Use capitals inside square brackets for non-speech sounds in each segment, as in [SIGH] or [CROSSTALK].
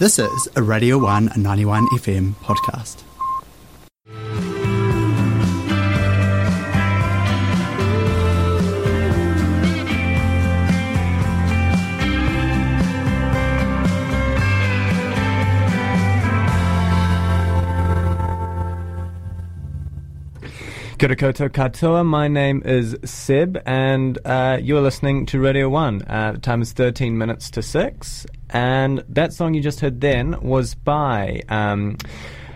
This is a Radio 1 91 FM podcast. Kia katoa. My name is Seb, and uh, you're listening to Radio 1. Uh, the time is 13 minutes to 6, and that song you just heard then was by um,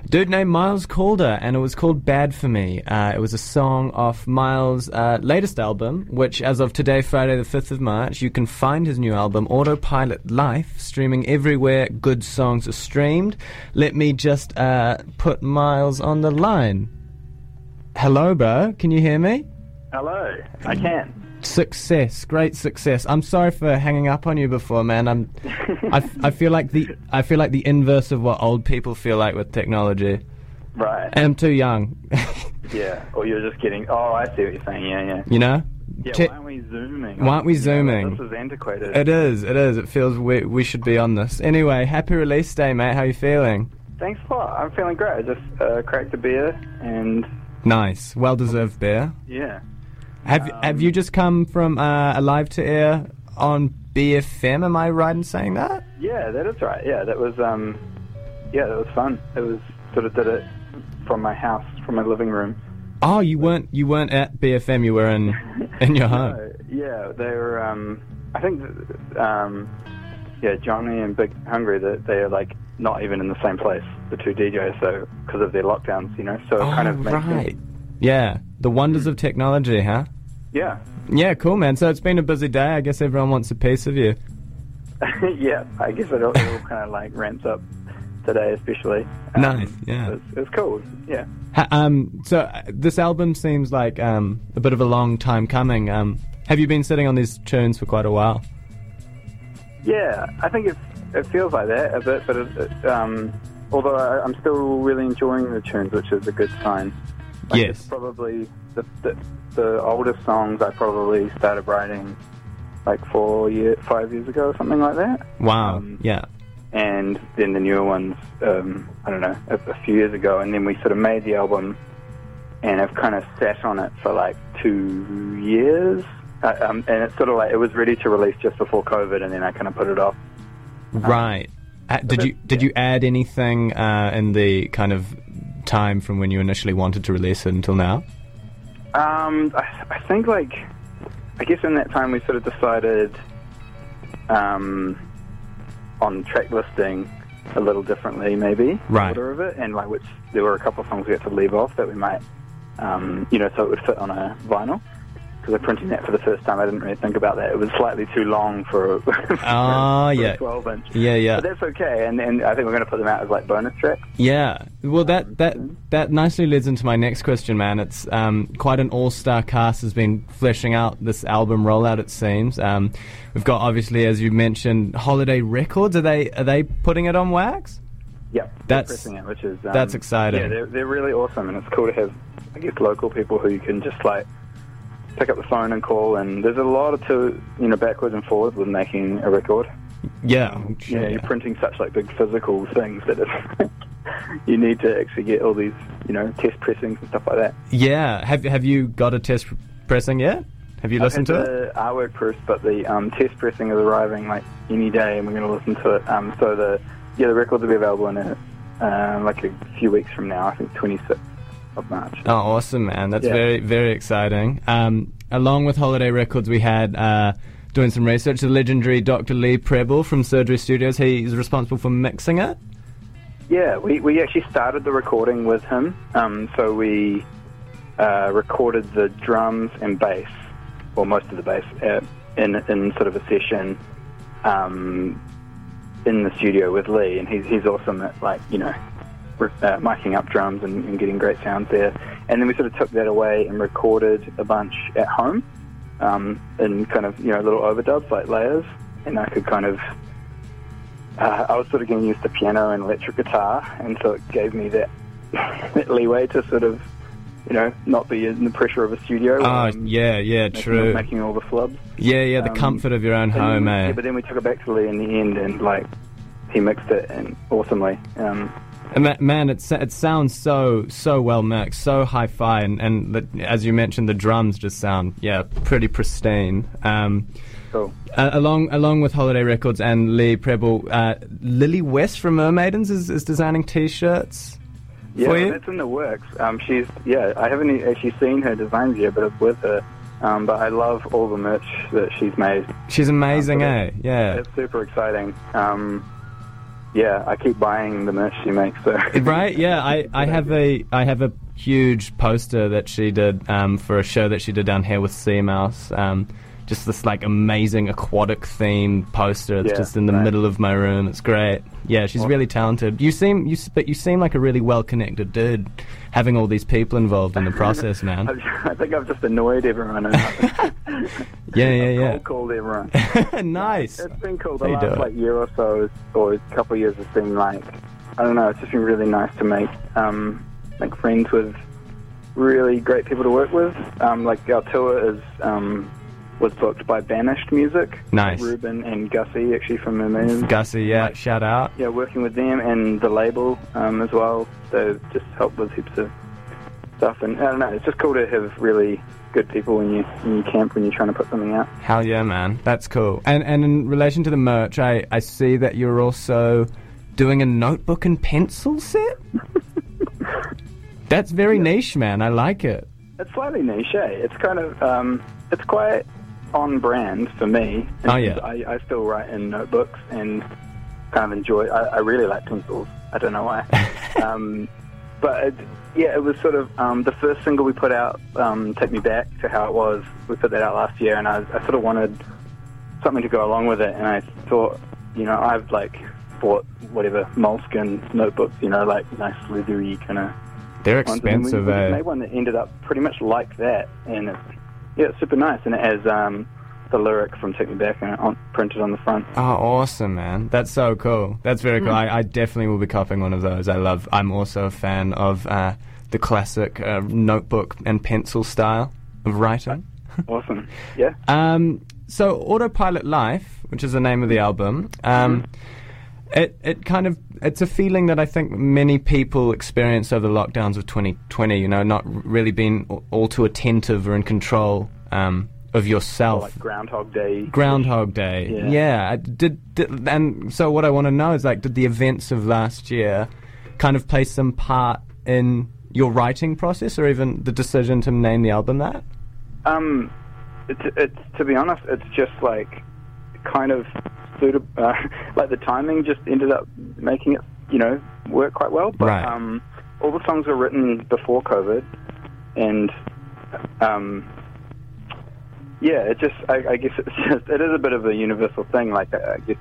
a dude named Miles Calder, and it was called Bad For Me. Uh, it was a song off Miles' uh, latest album, which, as of today, Friday, the 5th of March, you can find his new album, Autopilot Life, streaming everywhere good songs are streamed. Let me just uh, put Miles on the line. Hello, bro. Can you hear me? Hello, I can. Success, great success. I'm sorry for hanging up on you before, man. I'm, I, f- [LAUGHS] I feel like the I feel like the inverse of what old people feel like with technology. Right. And I'm too young, [LAUGHS] yeah. Or you're just kidding. Oh, I see what you're saying. Yeah, yeah. you know. Yeah. Why aren't we zooming? Why aren't we zooming? This is antiquated. It is, it is. It feels we we should be on this. Anyway, happy release day, mate. How you feeling? Thanks a lot. I'm feeling great. I just uh, cracked a beer and Nice, well deserved beer. yeah. Have have you just come from uh, a live to air on BFM? Am I right in saying that? Yeah, that is right. Yeah, that was um, yeah, that was fun. It was sort of did it from my house, from my living room. Oh, you weren't you weren't at BFM. You were in [LAUGHS] in your home. No, yeah, they were. Um, I think, that, um, yeah, Johnny and Big Hungry, that they are like not even in the same place, the two DJs. So because of their lockdowns, you know, so it Oh, kind of makes right. sense. Yeah, the wonders of technology, huh? Yeah, Yeah, cool, man. So it's been a busy day. I guess everyone wants a piece of you. [LAUGHS] yeah. I guess it all, it all kind of like ramps up today, especially. Um, Nice, yeah. It's, it's cool. Yeah. Ha- um, so uh, this album seems like um, a bit of a long time coming. Um, have you been sitting on these tunes for quite a while? Yeah, I think it's, it feels like that a bit, but it, it, um, although I, I'm still really enjoying the tunes, which is a good sign. Like Yes. it's probably the, the the oldest songs I probably started writing like four year, five years ago, or something like that. Wow. Um, yeah. And then the newer ones, um, I don't know, a, a few years ago. And then we sort of made the album, and I've kind of sat on it for like two years. Uh, um, and it's sort of like it was ready to release just before COVID, and then I kind of put it off. Right. Uh, did you did you add anything uh, in the kind of time from when you initially wanted to release it until now? Um, I, I think like, I guess in that time we sort of decided, um, on track listing a little differently, maybe Right. order of it, and like which there were a couple of songs we had to leave off that we might, um, you know, so it would fit on a vinyl. Because we're printing that for the first time, I didn't really think about that. It was slightly too long for, [LAUGHS] Ah, for yeah. a 12 inch. Yeah, yeah. But that's okay, and, and I think we're going to put them out as like bonus tracks. Yeah. Well, that that that nicely leads into my next question, man. It's um, quite an all-star cast has been fleshing out this album rollout. It seems um, we've got obviously, as you mentioned, Holiday Records. Are they are they putting it on wax? Yep, That's- pressing it, which is um, that's exciting. Yeah, they're, they're really awesome, and it's cool to have, I guess, local people who you can just like pick up the phone and call. And there's a lot of to you know backwards and forwards with making a record. Yeah. Yeah, you're printing such like big physical things that it's [LAUGHS] you need to actually get all these you know test pressings and stuff like that. Yeah. Have have you got a test pressing yet? Have you listened to had it? The artwork proof, but the um, test pressing is arriving like any day, and we're going to listen to it. Um, so the yeah, the records will be available in a, uh, like a few weeks from now. I think 26th of March. Oh, awesome, man! That's Yeah. very very exciting. Um, along with Holiday Records, we had. Uh, Doing some research, the legendary Dr. Lee Prebble from Surgery Studios. He's responsible for mixing it. Yeah, we, we actually started the recording with him. Um, so we uh, recorded the drums and bass, or most of the bass, uh, in in sort of a session um, in the studio with Lee, and he's he's awesome at like you know uh, miking up drums and, and getting great sounds there. And then we sort of took that away and recorded a bunch at home um, in kind of you know little overdubs like layers, and I could kind of uh, I was sort of getting used to piano and electric guitar, and so it gave me that, [LAUGHS] that leeway to sort of, you know, not be in the pressure of a studio. Oh, yeah, yeah, making, true. Making all the flubs. Yeah, yeah, the Um, comfort of your own home, then- eh? Yeah, but then we took it back to Lee in the end, and like, he mixed it and awesomely. Um, And that, man, it it sounds so so well mixed, so hi-fi, and and the, as you mentioned, the drums just sound yeah pretty pristine. Um, cool. uh, along along with Holiday Records and Lee Prebble, uh, Lily West from Mermaidens is, is designing T-shirts Yeah, for you. that's in the works. Um, she's yeah, I haven't actually seen her designs yet, but it's with her. Um, but I love all the merch that she's made. She's amazing, Uh, eh? Yeah. It's super exciting. Um, yeah, I keep buying the merch she makes. So [LAUGHS] Right? Yeah, I, I have a I have a huge poster that she did um, for a show that she did down here with Sea Mouse. Um, just this like amazing aquatic theme poster. It's Yeah, just in the nice. middle of my room. It's great. Yeah, she's really talented. You seem you but you seem like a really well connected dude, having all these people involved in the process, [LAUGHS] man. I think I've just annoyed everyone. [LAUGHS] Yeah, yeah, yeah. Cold called everyone. [LAUGHS] nice. It's been cool. The last like year or so, or a couple of years, has been like I don't know. It's just been really nice to make um, make friends with really great people to work with. Um, like our tour is um, was booked by Banished Music. Nice. Ruben and Gussie actually from Mermaidens. Gussie, yeah, shout out. Yeah, working with them and the label um, as well. They just help with heaps of stuff. And I don't know. It's just cool to have really good people when you when you camp when you're trying to put something out. Hell yeah, man. That's cool. And and in relation to the merch, I, I see that you're also doing a notebook and pencil set. [LAUGHS] That's very niche, man. I like it. It's slightly niche. eh? It's kind of um, it's quite on brand for me. Oh, yeah. I, I still write in notebooks and kind of enjoy. I, I really like pencils. I don't know why. [LAUGHS] um, but it, yeah, it was sort of um, the first single we put out. Um, Take me back to how it was. We put that out last year, and I, I sort of wanted something to go along with it. And I thought, you know, I've like bought whatever moleskin notebooks, you know, like nice leathery kind of They're ones, and we- expensive, we, just eh? made one that ended up pretty much like that, and it's yeah, it's super nice, and it has um, the lyric from "Take Me Back" on, printed on the front. Oh, awesome, man. That's so cool. That's very cool. I, I definitely will be copying one of those. I love. I'm also a fan of uh, the classic uh, notebook and pencil style of writing. [LAUGHS] Awesome, yeah. Um, so, Autopilot Life, which is the name of the album, um, Mm-hmm. It it kind of it's a feeling that I think many people experience over the lockdowns of 2020. You know, not really being all too attentive or in control um, of Or yourself. like Groundhog Day. Groundhog Day. Yeah. Yeah. Did, did and so what I want to know is like, did the events of last year kind of play some part in your writing process, or even the decision to name the album that? Um, it's, it's to be honest, it's just like kind of suitable. [LAUGHS] Uh, like the timing just ended up making it, you know, work quite well. But Right. um, all the songs were written before COVID, and um, yeah, it just I, I guess it's just it is a bit of a universal thing. Like I guess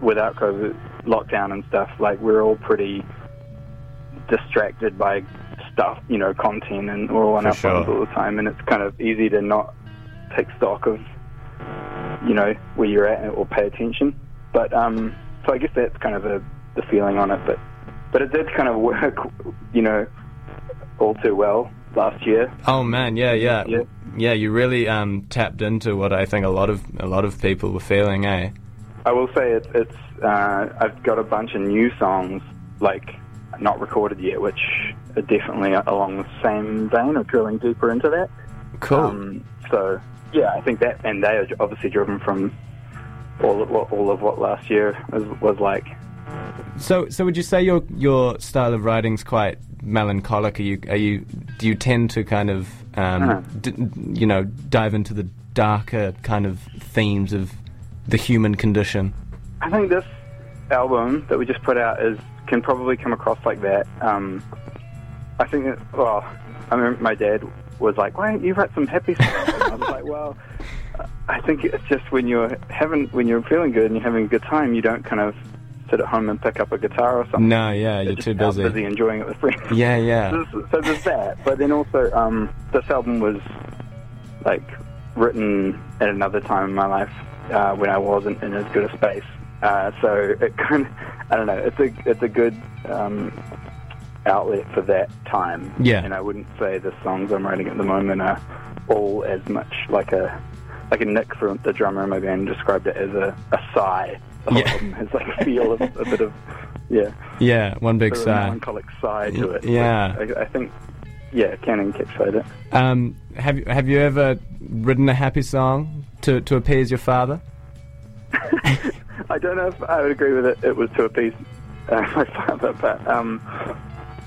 without COVID lockdown and stuff, like we're all pretty distracted by stuff, you know, content, and we're all on For our sure. phones all the time, and it's kind of easy to not take stock of, you know, where you're at or pay attention. But um, so I guess that's kind of a, the feeling on it. But but it did kind of [LAUGHS] work, you know, all too well last year. Oh man, yeah, yeah, Yeah. yeah. You really um, tapped into what I think a lot of a lot of people were feeling, eh? I will say it's it's uh, I've got a bunch of new songs like not recorded yet, which are definitely along the same vein of drilling deeper into that. Cool. Um, so yeah, I think that, and they are obviously driven from all of what all of what last year was, was like. so, so would you say your your style of writing's quite melancholic? Are you are you do you tend to kind of um, Uh-huh. d- you know dive into the darker kind of themes of the human condition? I think this album that we just put out is can probably come across like that. Um, I think well, I mean, my dad was like, "Why don't you write some happy songs?" I was like, "Well, I think it's just when you're having when you're feeling good and you're having a good time, you don't kind of sit at home and pick up a guitar or something. No, yeah, you're too busy. busy enjoying it with friends. [LAUGHS] Yeah, yeah. So, so there's that. But then also, um, this album was like written at another time in my life uh, when I wasn't in as good a space. Uh, so it kind of, I don't know. It's a it's a good um, outlet for that time. Yeah. And I wouldn't say the songs I'm writing at the moment are all as much like a like a Nick from the drummer in my band described it as a, a sigh. The whole Yeah. album has like a feel of a bit of yeah, Yeah, one big sigh. melancholic sigh to it. Yeah. I, I think yeah, can encapsulate it. Um, have you have you ever written a happy song to to appease your father? [LAUGHS] I don't know if I would agree with it. It was to appease uh, [LAUGHS] my father, but um,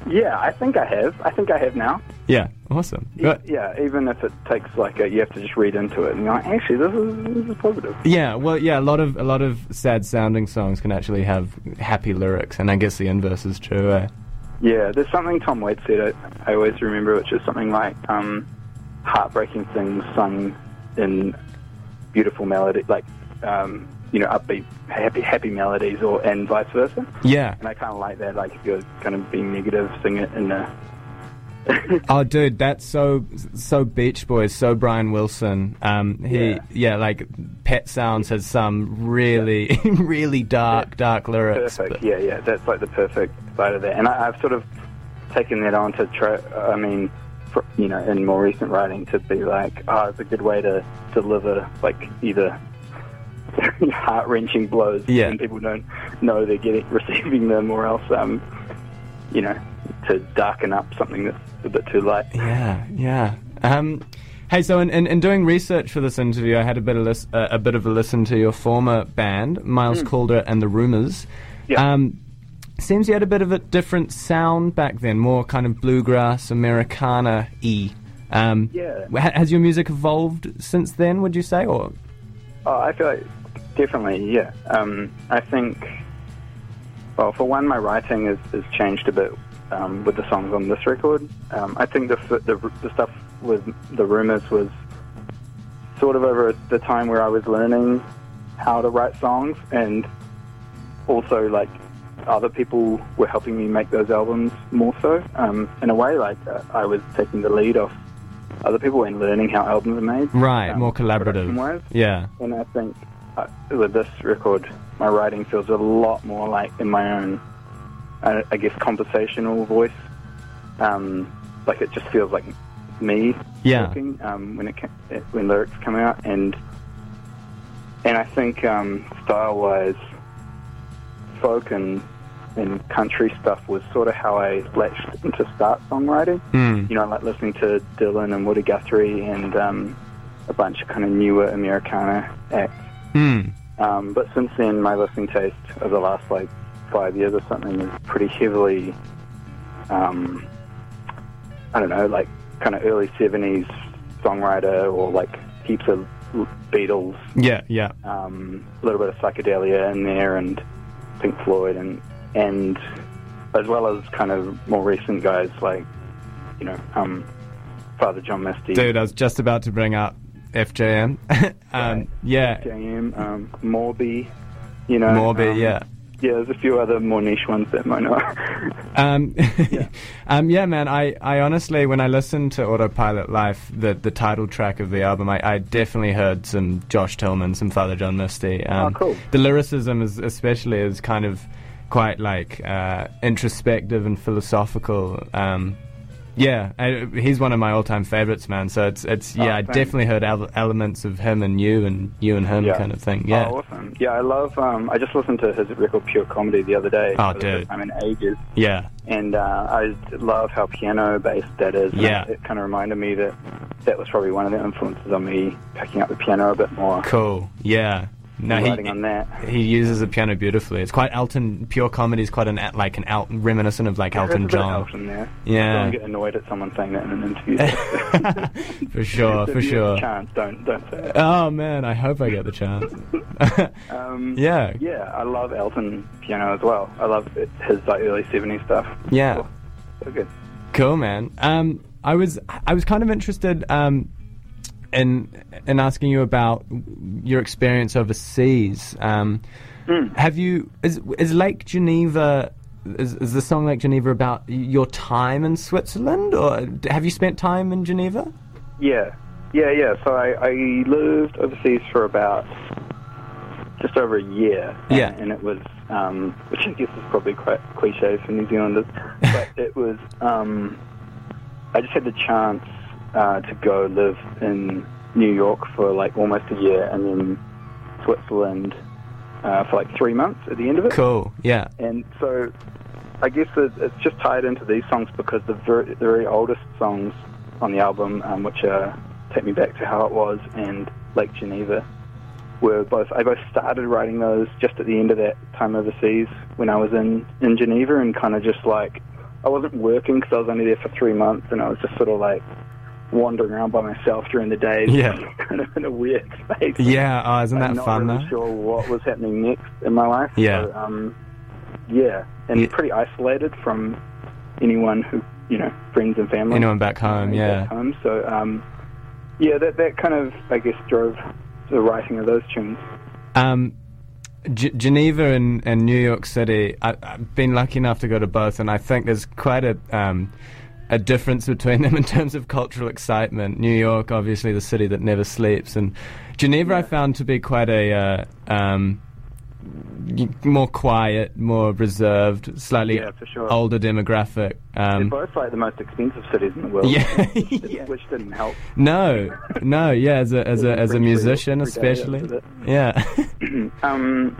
yeah, I think I have. I think I have now. Yeah, awesome. Yeah, even if it takes like a, you have to just read into it and you're like, actually, this is this is positive. Yeah, well, yeah, a lot of a lot of sad sounding songs can actually have happy lyrics, and I guess the inverse is true. Eh? Yeah, there's something Tom Waits said. I, I always remember, which is something like um, heartbreaking things sung in beautiful melody, like um, you know, upbeat, happy, happy melodies, or and vice versa. Yeah. And I kind of like that. Like if you're kind of being negative, sing it in a. [LAUGHS] Oh, dude, that's so so Beach Boys, so Brian Wilson. Um, he, Yeah. yeah, like Pet Sounds has some really, [LAUGHS] really dark, dark lyrics. perfect. but- Yeah, yeah, that's like the perfect side of that. And I, I've sort of taken that on to try. I mean, for, you know, in more recent writing, to be like, oh, it's a good way to deliver like either [LAUGHS] heart wrenching blows Yeah. and people don't know they're getting [LAUGHS] receiving them, or else, um, you know, to darken up something that's a bit too light. Yeah, yeah. Um, hey, so in, in, in doing research for this interview, I had a bit of lis- uh, a bit of a listen to your former band, Miles Calder and the Rumours. Hmm. Yeah. Um, seems you had a bit of a different sound back then, more kind of bluegrass, Americana e. Um, Yeah. Has your music evolved since then? Would you say, or Oh, I feel like definitely, yeah. Um, I think, well, for one, my writing has, has changed a bit um, with the songs on this record. Um, I think the, the the stuff with the rumors was sort of over the time where I was learning how to write songs, and also like other people were helping me make those albums more so. Um, in a way, like uh, I was taking the lead off other people and learning how albums are made. right, um, more collaborative? Yeah, And I think uh, with this record, my writing feels a lot more like in my own, uh, I guess, conversational voice. Um, like it just feels like me Yeah. talking um, when it it- when lyrics come out, and and I think um, style-wise, folk and and country stuff was sort of how I latched into start songwriting Mm. you know, I like listening to Dylan and Woody Guthrie and um, a bunch of kind of newer Americana acts. Mm. Um, but since then, my listening taste over the last like five years or something is pretty heavily, um, I don't know, like kind of early 70s songwriter or like heaps of Beatles, yeah, yeah. um, a little bit of psychedelia in there and Pink Floyd and and as well as kind of more recent guys like you know um, Father John Misty, Dude, I was just about to bring up FJM. [LAUGHS] um. Yeah, FJM, um, Morby, you know, Morby, um, yeah. yeah. There's a few other more niche ones that might not. [LAUGHS] Um, [LAUGHS] yeah. um, yeah, man. I, I honestly, when I listened to Autopilot Life, the the title track of the album, I, I definitely heard some Josh Tillman, some Father John Misty. Um, Oh, cool. The lyricism is especially is kind of quite like uh, introspective and philosophical. Um, yeah, I, he's one of my all-time favorites, man. So it's it's yeah, Oh, I definitely heard ele- elements of him and you and you and him Yeah. kind of thing. Yeah, Oh, awesome. Yeah, I love. Um, I just listened to his record Pure Comedy the other day. Oh, dude. time in ages, yeah, and uh, I love how piano based that is. Yeah. it, it kind of reminded me that that was probably one of the influences on me picking up the piano a bit more. cool. Yeah. No, he, on that. He uses the piano beautifully. It's quite Elton. Pure comedy is quite an like an Al, reminiscent of like a Elton John. Elton there. Yeah. Don't get annoyed at someone saying that in an interview. [LAUGHS] for sure, If for sure. chance, don't don't say it. Oh man, I hope I get the chance. [LAUGHS] Um, [LAUGHS] yeah, Yeah, I love Elton piano as well. I love it, his like early '70s stuff. Yeah. Cool. So good. cool, man. Um, I was I was kind of interested um, in in asking you about your experience overseas. Um, Hmm. Have you is is Lake Geneva? Is, is the song Lake Geneva about your time in Switzerland, or have you spent time in Geneva? Yeah, yeah, yeah. So I, I lived overseas for about just over a year. Yeah. and, and it was, um, which I guess is probably quite cliche for New Zealanders, but [LAUGHS] it was. Um, I just had the chance uh, to go live in New York for like almost a year, and then Switzerland uh, for like three months at the end of it. Cool. Yeah. And so I guess it, it's just tied into these songs because the very, the very oldest songs on the album, um, which are Take Me Back to How It Was and Lake Geneva, were both, I both started writing those just at the end of that time overseas when I was in, in Geneva and kind of just like, I wasn't working because I was only there for three months and I was just sort of like wandering around by myself during the days. Yeah. [LAUGHS] kind of in a weird space. Yeah. Oh, isn't that I'm not fun really though? sure what was happening next in my life. Yeah. So, um, yeah, and Yeah. pretty isolated from anyone who, you know, friends and family. Anyone back home? back Yeah. home. So, um, yeah, that that kind of, I guess, drove the writing of those tunes. Um, G- Geneva and, and New York City. I, I've been lucky enough to go to both, and I think there's quite a um, a difference between them in terms of cultural excitement. New York, obviously, the city that never sleeps, and Geneva, I found to be quite a uh, um, more quiet, more reserved, slightly Yeah, sure. older demographic. They're Um, both like the most expensive cities in the world. yeah, [LAUGHS] which- [LAUGHS] yeah. which didn't help. No, no, yeah, as a as a as a musician, free- free day especially, out of it. yeah. [CLEARS THROAT] Um,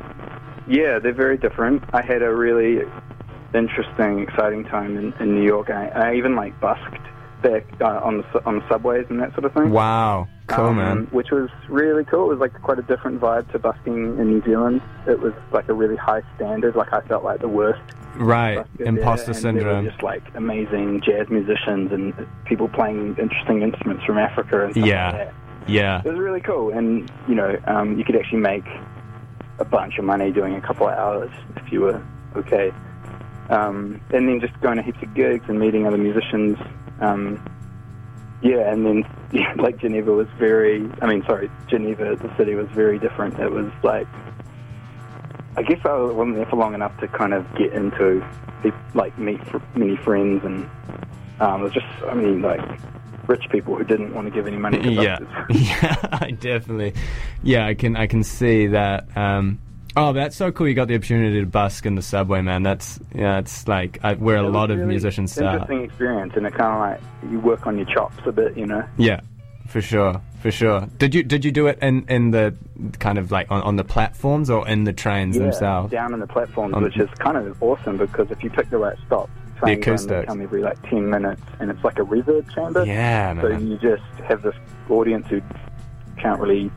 yeah, they're very different. I had a really interesting, exciting time in, in New York. I, I even like busked back uh, on the on the subways and that sort of thing. wow, cool, Um, man. Which was really cool. It was like quite a different vibe to busking in New Zealand. It was like a really high standard. Like I felt like the worst. Right, imposter There syndrome. just like amazing jazz musicians and people playing interesting instruments from Africa and stuff Yeah. like that. Yeah, It was really cool, and you know, um, you could actually make a bunch of money doing a couple of hours if you were okay. Um, and then just going to heaps of gigs and meeting other musicians. Um, yeah, and then [LAUGHS] yeah, like Geneva was very. I mean, sorry, Geneva, the city was very different. It was like, I guess I wasn't there for long enough to kind of get into, like, meet many friends, and um, it was just, I mean, like, rich people who didn't want to give any money to [LAUGHS] yeah, [LAUGHS] yeah. I definitely, yeah. I can I can see that. Um, oh, that's so cool! You got the opportunity to busk in the subway, man. That's yeah. It's like I, where a It was lot of really musicians start. Interesting experience, and it kind of like you work on your chops a bit, you know. Yeah, for sure, for sure. Did you did you do it in in the kind of like on, on the platforms or in the trains Yeah, themselves? down in the platforms, Um, which is kind of awesome because if you pick the right stop, trains acoustics. come every like ten minutes, and it's like a reverb chamber. Yeah, So you just have this audience who can't really.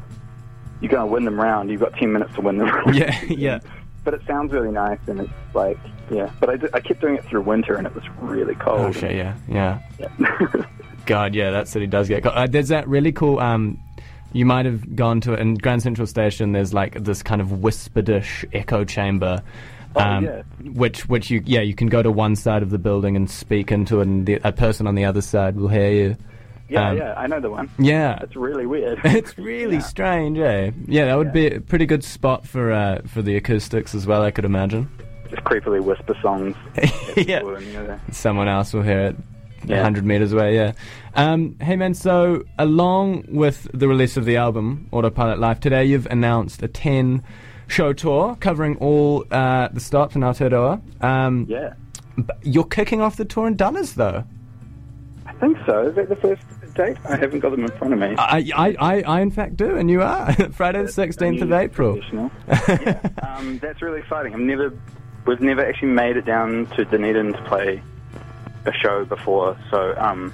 You're going to win them round. You've got ten minutes to win them. round. Yeah, [LAUGHS] yeah. But it sounds really nice, and it's like, yeah. But I, did, I kept doing it through winter, and it was really cold. Oh shit! Yeah, yeah. Yeah. [LAUGHS] God, yeah, that city does get. cold. Uh, there's that really cool. Um, you might have gone to it in Grand Central Station. There's like this kind of whisperish echo chamber. Oh, Um, yeah. Which, which you, yeah, you can go to one side of the building and speak into it, and the, a person on the other side will hear you. Yeah, Um, yeah. I know the one. Yeah, It's really weird. [LAUGHS] it's really Yeah. strange, eh? Yeah, that would Yeah. be a pretty good spot for uh, for the acoustics as well. I could imagine. Just creepily whisper songs. [LAUGHS] yeah, And, you know, someone else will hear it Yeah. 100 meters away, yeah. Um, hey man, so along with the release of the album, Autopilot Life, today you've announced a 10 show tour covering all uh, the stops in Aotearoa. Um, yeah. You're kicking off the tour in Dunners, though. I think so. Is that the first date? I haven't got them in front of me. I, I, I, I in fact do, and you are. [LAUGHS] Friday the 16th of April. yeah. um, that's really exciting. I've never, we've never actually made it down to Dunedin to play a show before, so um,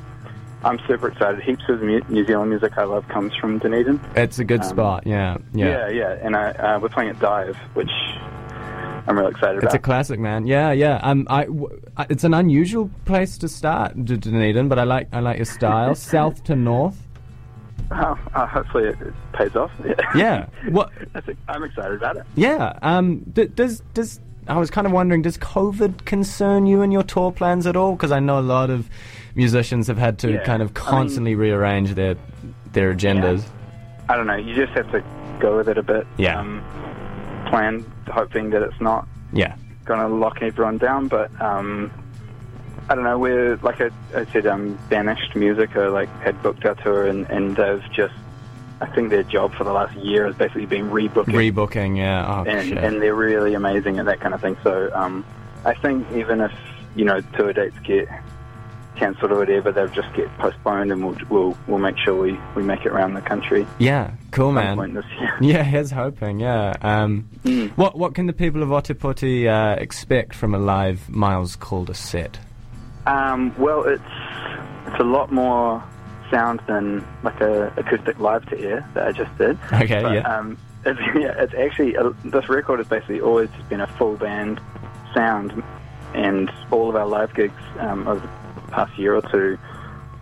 I'm super excited. Heaps of mu- New Zealand music I love comes from Dunedin. It's a good Um, spot, yeah. Yeah. yeah, yeah. and I, uh, we're playing at Dive, which I'm really excited about. It's a classic, man. Yeah, yeah. Um, I, w- I- it's an unusual place to start, D- Dunedin, but I like, I like your style. [LAUGHS] South to north. oh, uh, hopefully it, it pays off. Yeah. [LAUGHS] Yeah. What? I'm excited about it. Yeah. Um. D- does does I was kind of wondering, does COVID concern you and your tour plans at all? Because I know a lot of musicians have had to Yeah. kind of I mean- constantly rearrange their their agendas. I don't know. You just have to go with it a bit. Yeah. Um, plan, hoping that it's not Yeah. Going to lock everyone down. But um, I don't know. We're like I, I said, um, Banished Music are like had booked our tour, and, and they've just. I think their job for the last year has basically been rebooking, Rebooking. Yeah. Oh and, and they're really amazing at that kind of thing. So um, I think even if you know tour dates get cancelled or whatever, they'll just get postponed, and we'll we'll we'll make sure we, we make it around the country. Yeah, cool, man. point this year. [LAUGHS] Yeah, here's hoping. Yeah. Um, Mm. What what can the people of Otepoti uh, expect from a live Miles Calder set? Um, well, it's it's a lot more sound than like a acoustic live to ear that I just did. Okay, But, yeah. Um, it's, [LAUGHS] yeah, it's actually uh, this record has basically always been a full band sound, and all of our live gigs um, over past year or two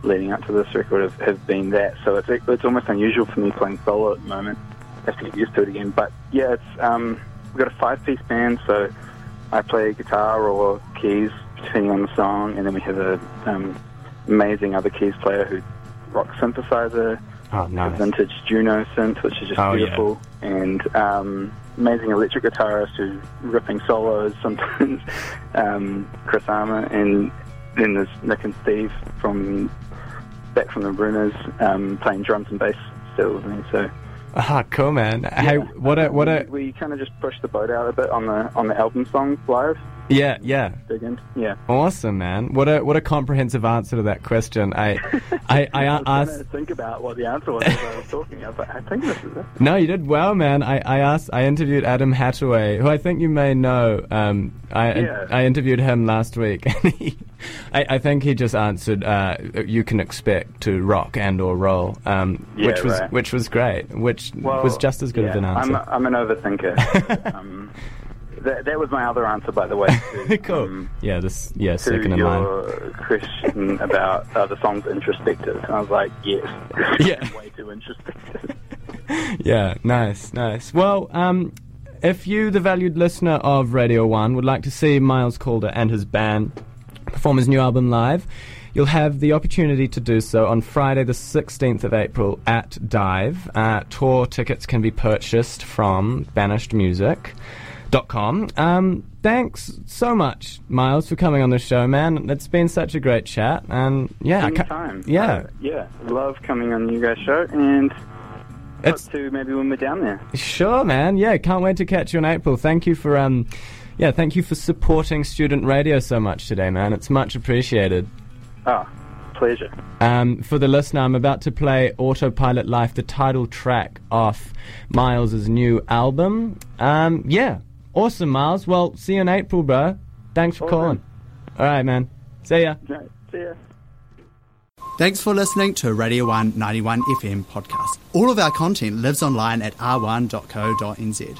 leading up to this record have, have been that. So it's it's almost unusual for me playing solo at the moment. I have to get used to it again. But yeah, it's um, we've got a five-piece band, so I play guitar or keys depending on the song, and then we have a um, amazing other keys player who rock synthesizer Oh, a nice. vintage Juno synth, which is just Oh, yeah. beautiful, and um, amazing electric guitarist who's ripping solos sometimes, [LAUGHS] um, Chris Armour, and then there's Nick and Steve from back from the Bruners um, playing drums and bass still with me. So Ah, cool, man. Hey, what a what a we, we kind of just pushed the boat out a bit on the on the album songs live. Yeah yeah. Dig in, yeah. Awesome, man. What a what a comprehensive answer to that question. I [LAUGHS] I, I I was asked. think about what the answer was as I was talking. I was like, I think this is it. No, you did well, man. I, I asked. I interviewed Adam Hattaway, who I think you may know. Um, I Yeah. I interviewed him last week, [LAUGHS] and he, I, I think he just answered. Uh, you can expect to rock and or roll, um, Yeah, which was right. which was great, which Well, was just as good yeah, of an answer. I'm, I'm an overthinker. [LAUGHS] um, that, that was my other answer, by the way. [LAUGHS] To, cool. um, yeah, this yeah, to second in line. your question [LAUGHS] about uh, the song's introspective, I was like, yes, [LAUGHS] Yeah. way too introspective. Yeah, nice, nice. Well, um, if you, the valued listener of Radio 1, would like to see Miles Calder and his band perform his new album live, you'll have the opportunity to do so on Friday, the 16th of April at Dive. Uh, tour tickets can be purchased from banishedmusic.com. Um, thanks so much, Miles, for coming on the show, man. It's been such a great chat. And yeah, I ca- Anytime. yeah. Uh, yeah. Love coming on you guys' show, and It's- to maybe when we're down there. Sure, man. Yeah, can't wait to catch you in April. Thank you for um, yeah, thank you for supporting student radio so much today, man. It's much appreciated. Oh, pleasure. Um, for the listener, I'm about to play Autopilot Life, the title track off Miles' new album. Um, yeah, awesome, Miles. Well, see you in April, bro. Thanks for Awesome. calling. All right, man. See ya. Right, see ya. Thanks for listening to Radio 1 91 FM podcast. All of our content lives online at r1.co.nz.